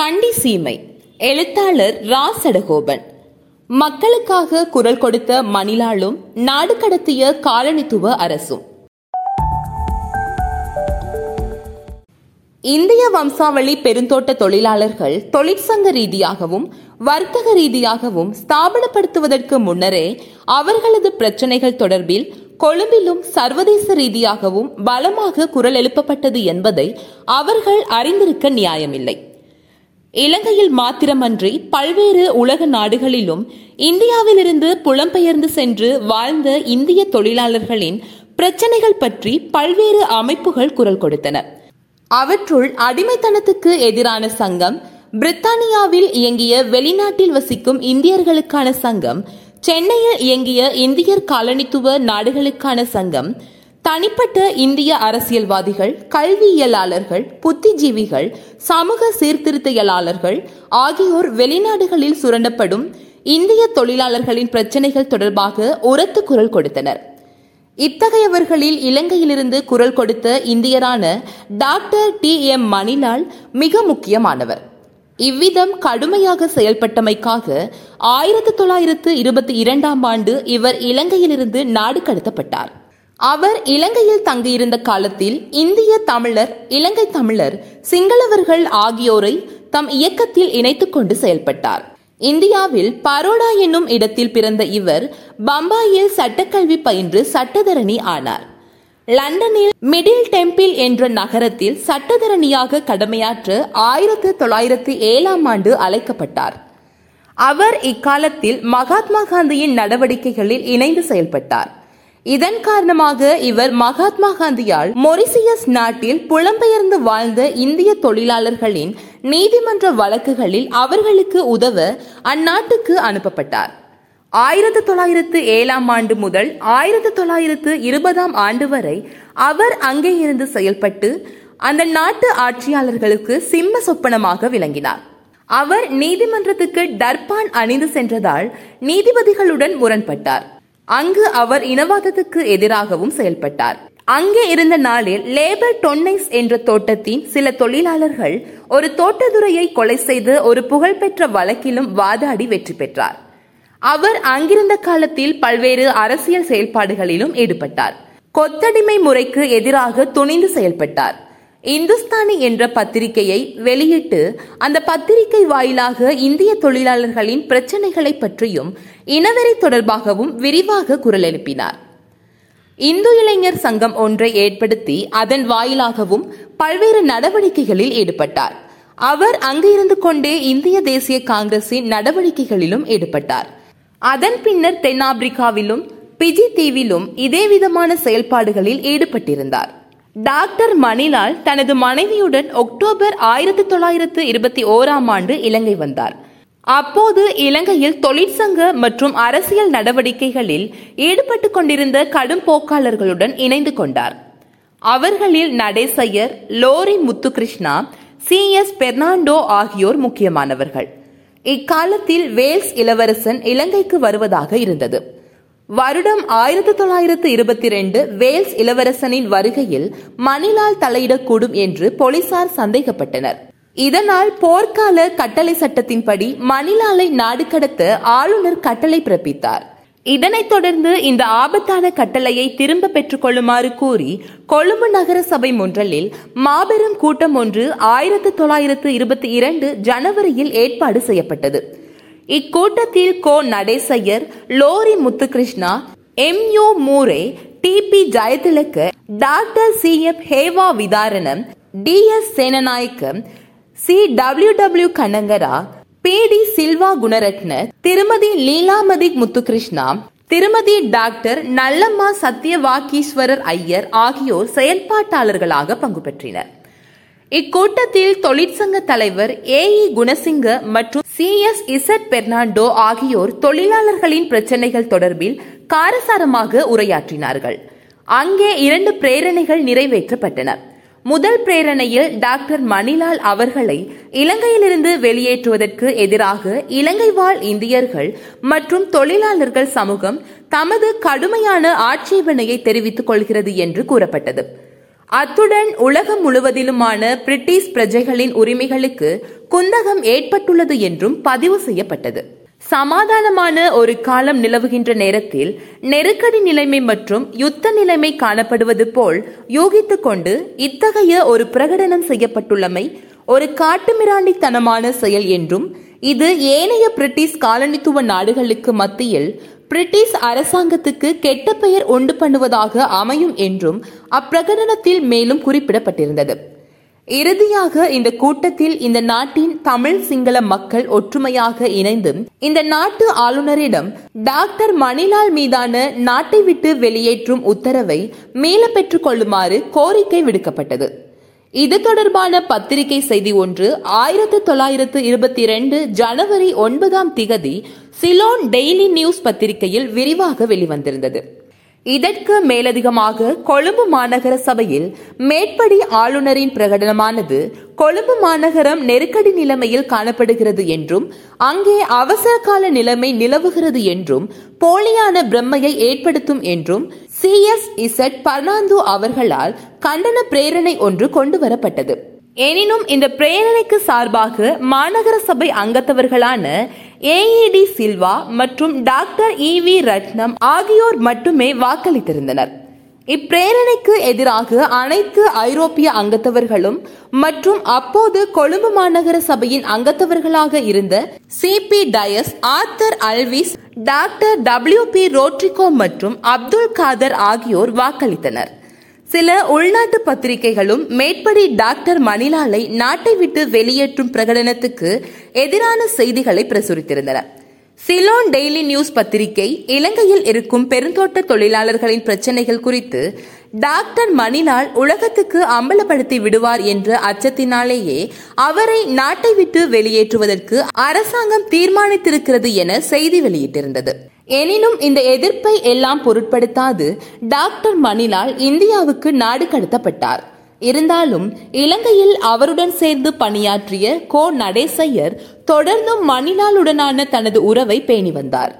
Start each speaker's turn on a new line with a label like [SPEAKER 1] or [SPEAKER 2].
[SPEAKER 1] கண்டி சீமை எழுத்தாளர் ராசடகோபன். மக்களுக்காக குரல் கொடுத்த மணிலாளும் நாடு கடத்திய காலனித்துவ அரசும். இந்திய வம்சாவளி பெருந்தோட்ட தொழிலாளர்கள் தொழிற்சங்க ரீதியாகவும் வர்த்தக ரீதியாகவும் ஸ்தாபனப்படுத்துவதற்கு முன்னரே அவர்களது பிரச்சனைகள் தொடர்பில் கொழும்பிலும் சர்வதேச ரீதியாகவும் பலமாக குரல் எழுப்பப்பட்டது என்பதை அவர்கள் அறிந்திருக்க நியாயமில்லை. இலங்கையில் மாத்திரமன்றி பல்வேறு உலக நாடுகளிலும் இந்தியாவிலிருந்து புலம்பெயர்ந்து சென்று வாழ்ந்த இந்திய தொழிலாளர்களின் பிரச்சனைகள் பற்றி பல்வேறு அமைப்புகள் குரல் கொடுத்தன. அவற்றுள் அடிமைத்தனத்துக்கு எதிரான சங்கம் பிரித்தானியாவில் இயங்கிய வெளிநாட்டில் வசிக்கும் இந்தியர்களுக்கான சங்கம் சென்னையில் இயங்கிய இந்தியர் காலனித்துவ நாடுகளுக்கான சங்கம் தனிப்பட்ட இந்திய அரசியல்வாதிகள் கல்வியியலாளர்கள் புத்திஜீவிகள் சமூக சீர்திருத்தியலாளர்கள் ஆகியோர் வெளிநாடுகளில் சுரண்டப்படும் இந்திய தொழிலாளர்களின் பிரச்சனைகள் தொடர்பாக உரத்து குரல் கொடுத்தனர். இத்தகையவர்களில் இலங்கையிலிருந்து குரல் கொடுத்த இந்தியரான டாக்டர் டி எம் மணிலால் மிக முக்கியமானவர். இவ்விதம் கடுமையாக செயல்பட்டமைக்காக ஆயிரத்தி தொள்ளாயிரத்து இருபத்தி இரண்டாம் ஆண்டு இவர் இலங்கையிலிருந்து நாடு கடத்தப்பட்டார். அவர் இலங்கையில் தங்கியிருந்த காலத்தில் இந்திய தமிழர் இலங்கை தமிழர் சிங்களவர்கள் ஆகியோரை தம் இயக்கத்தில் இணைத்துக் கொண்டு செயல்பட்டார். இந்தியாவில் பரோடா என்னும் இடத்தில் பிறந்த இவர் பம்பாயில் சட்டக்கல்வி பயின்று சட்டத்தரணி ஆனார். லண்டனில் மிடில் டெம்பிள் என்ற நகரத்தில் சட்டத்தரணியாக கடமையாற்ற ஆயிரத்து தொள்ளாயிரத்து ஏழாம் ஆண்டு அழைக்கப்பட்டார். அவர் இக்காலத்தில் மகாத்மா காந்தியின் நடவடிக்கைகளில் இணைந்து செயல்பட்டார். இதன் காரணமாக இவர் மகாத்மா காந்தியால் மொரிசியஸ் நாட்டில் புலம்பெயர்ந்து வாழ்ந்த இந்திய தொழிலாளர்களின் நீதிமன்ற வழக்குகளில் அவர்களுக்கு உதவ அந்நாட்டுக்கு அனுப்பப்பட்டார். ஆயிரத்தி தொள்ளாயிரத்து ஏழாம் ஆண்டு முதல் ஆயிரத்தி தொள்ளாயிரத்து இருபதாம் ஆண்டு வரை அவர் அங்கே இருந்து செயல்பட்டு அந்த நாட்டு ஆட்சியாளர்களுக்கு சிம்ம சொப்பனமாக விளங்கினார். அவர் நீதிமன்றத்துக்கு டர்பான் அணிந்து சென்றதால் நீதிபதிகளுடன் முரண்பட்டார். அங்கு அவர் இனவாதத்துக்கு எதிராகவும் செயல்பட்டார். அங்கே இருந்த நாளில் லேபர் டொன்னைஸ் என்ற தோட்டத்தின் சில தொழிலாளர்கள் ஒரு தோட்டத்துறையை கொலை செய்து ஒரு புகழ்பெற்ற வழக்கிலும் வாதாடி வெற்றி பெற்றார். அவர் அங்கிருந்த காலத்தில் பல்வேறு அரசியல் செயல்பாடுகளிலும் ஈடுபட்டார். கொத்தடிமை முறைக்கு எதிராக துணிந்து செயல்பட்டார். இந்துஸ்தானி என்ற பத்திரிகையை வெளியிட்டு அந்த பத்திரிகை வாயிலாக இந்திய தொழிலாளர்களின் பிரச்சனைகளை பற்றியும் இனவெறி தொடர்பாகவும் விரிவாக குரல் எழுப்பினார். இந்து இளைஞர் சங்கம் ஒன்றை ஏற்படுத்தி அதன் வாயிலாகவும் பல்வேறு நடவடிக்கைகளில் ஈடுபட்டார். அவர் அங்கிருந்து கொண்டே இந்திய தேசிய காங்கிரசின் நடவடிக்கைகளிலும் ஈடுபட்டார். அதன் பின்னர் தென்னாப்பிரிக்காவிலும் பிஜி தீவிலும் இதே விதமான செயல்பாடுகளில் ஈடுபட்டிருந்தார். டாக்டர் மணிலால் தனது மனைவியுடன் அக்டோபர் ஆயிரத்தி தொள்ளாயிரத்து இருபத்தி ஓராம் ஆண்டு இலங்கை வந்தார். அப்போது இலங்கையில் தொழிற்சங்க மற்றும் அரசியல் நடவடிக்கைகளில் ஈடுபட்டு கொண்டிருந்த கடும் போக்காளர்களுடன் இணைந்து கொண்டார். அவர்களில் Natesaiyer Laurie Muthukrishna C S Fernando ஆகியோர் முக்கியமானவர்கள். இக்காலத்தில் வேல்ஸ் இளவரசன் இலங்கைக்கு வருவதாக இருந்தது. வருடம் ஆயிரத்தி தொள்ளாயிரத்து இருபத்தி ரெண்டு வேல்ஸ் இளவரசனின் வருகையில் மணிலால் தலையிடக்கூடும் என்று போலீசார் சந்தேகப்பட்டனர். இதனால் போர்க்கால கட்டளை சட்டத்தின்படி மணிலாலை நாடு கடத்த ஆளுநர் கட்டளை பிறப்பித்தார். இதனைத் தொடர்ந்து இந்த ஆபத்தான கட்டளையை திரும்ப பெற்றுக் கொள்ளுமாறு கூறி கொழும்பு நகர சபை முன்றலில் மாபெரும் கூட்டம் ஒன்று ஆயிரத்தி தொள்ளாயிரத்து இருபத்தி இரண்டு ஜனவரியில் ஏற்பாடு செய்யப்பட்டது. இக்கூட்டத்தில் கோ Natesaiyer Laurie Muthukrishna M U Moore D B Jayatilaka doctor C. F. Hewavitharana D. S. Senanayake C. W. W. Kannangara P. D. Silva Gunaratne திருமதி லீலாமதி முத்துகிருஷ்ணா திருமதி டாக்டர் நல்லம்மா சத்யவாக்கீஸ்வரர் ஐயர் ஆகியோர் செயல்பாட்டாளர்களாக பங்கு பெற்றினர். இக்கூட்டத்தில் தொழிற்சங்க தலைவர் ஏ இ குணசிங்க மற்றும் சி எஸ் இசட் பெர்னாண்டோ ஆகியோர் தொழிலாளர்களின் பிரச்சனைகள் தொடர்பில் காரசாரமாக உரையாற்றினார்கள். அங்கே இரண்டு பிரேரணைகள் நிறைவேற்றப்பட்டன. முதல் பிரேரணையில் டாக்டர் மணிலால் அவர்களை இலங்கையிலிருந்து வெளியேற்றுவதற்கு எதிராக இலங்கை வாழ் இந்தியர்கள் மற்றும் தொழிலாளர்கள் சமூகம் தமது கடுமையான ஆட்சேபனையை தெரிவித்துக் கொள்கிறது என்று கூறப்பட்டது. அத்துடன் உலகம் முழுவதிலுமான பிரிட்டிஷ் பிரஜைகளின் உரிமைகளுக்கு குந்தகம் ஏற்பட்டுள்ளது என்றும் பதிவு செய்யப்பட்டது. சமாதானமான ஒரு காலம் நிலவுகின்ற நேரத்தில் நெருக்கடி நிலைமை மற்றும் யுத்த நிலைமை காணப்படுவது போல் யூகித்துக் கொண்டு இத்தகைய ஒரு பிரகடனம் செய்யப்பட்டுள்ளமை ஒரு காட்டுமிராண்டித்தனமான செயல் என்றும் இது ஏனைய பிரிட்டிஷ் காலனித்துவ நாடுகளுக்கு மத்தியில் பிரிட்டிஷ் அரசாங்கத்துக்கு கெட்ட பெயர் உண்டு பண்ணுவதாக அமையும் என்றும் அப்பிரகடனத்தில் மேலும் குறிப்பிடப்பட்டிருந்தது. இறுதியாக இந்த கூட்டத்தில் இந்த நாட்டின் தமிழ் சிங்கள மக்கள் ஒற்றுமையாக இணைந்து இந்த நாட்டு ஆளுநரிடம் டாக்டர் மணிலால் மீதான நாட்டை விட்டு வெளியேற்றும் உத்தரவை மீள பெற்றுக் கொள்ளுமாறு கோரிக்கை விடுக்கப்பட்டது. இது தொடர்பான பத்திரிகை செய்தி ஒன்று ஆயிரத்தி தொள்ளாயிரத்து இருபத்தி இரண்டு ஜனவரி ஒன்பதாம் திகதி சிலோன் டெய்லி நியூஸ் பத்திரிகையில் விரிவாக வெளிவந்திருந்தது. இதற்கு மேலதிகமாக கொழும்பு மாநகர சபையில் மேற்படி ஆளுநரின் பிரகடனமானது கொழும்பு மாநகரம் நெருக்கடி நிலைமையில் காணப்படுகிறது என்றும் அங்கே அவசர கால நிலைமை நிலவுகிறது என்றும் போலியான பிரம்மையை ஏற்படுத்தும் என்றும் சி எஸ் இசட் பர்னாந்து அவர்களால் கண்டன பிரேரணை ஒன்று கொண்டு வரப்பட்டது எனினும் இந்த பிரேரணைக்கு சார்பாக மாநகர சபை அங்கத்தவர்களான ஏஇடி சில்வா மற்றும் டாக்டர் இ வி ரத்னம் ஆகியோர் மட்டுமே வாக்களித்திருந்தனர். இப்பிரேரணைக்கு எதிராக அனைத்து ஐரோப்பிய அங்கத்தவர்களும் மற்றும் அப்போது கொழும்பு மாநகர சபையின் அங்கத்தவர்களாக இருந்த C P Dias Arthur Alwis doctor W P Rodrigo மற்றும் அப்துல் காதர் ஆகியோர் வாக்களித்தனர். சில உள்நாட்டு பத்திரிகைகளும் மேற்படி டாக்டர் மணிலாலை நாட்டை விட்டு வெளியேற்றும் பிரகடனத்துக்கு எதிரான செய்திகளை பிரசுரித்திருந்தன. சிலோன் டெய்லி நியூஸ் பத்திரிகை இலங்கையில் இருக்கும் பெருந்தோட்ட தொழிலாளர்களின் பிரச்சனைகள் குறித்து டாக்டர் மணிலால் உலகத்துக்கு அம்பலப்படுத்தி விடுவார் என்ற அச்சத்தினாலேயே அவரை நாட்டை விட்டு வெளியேற்றுவதற்கு அரசாங்கம் தீர்மானித்திருக்கிறது என செய்தி வெளியிட்டிருந்தது. எனினும் இந்த எதிர்ப்பை எல்லாம் பொருட்படுத்தாது டாக்டர் மணிலால் இந்தியாவுக்கு நாடு கடத்தப்பட்டார். இருந்தாலும் இலங்கையில் அவருடன் சேர்ந்து பணியாற்றிய கோ நடேசையர் தொடர்ந்தும் மணிலாலுடனான தனது உறவை பேணி வந்தார்.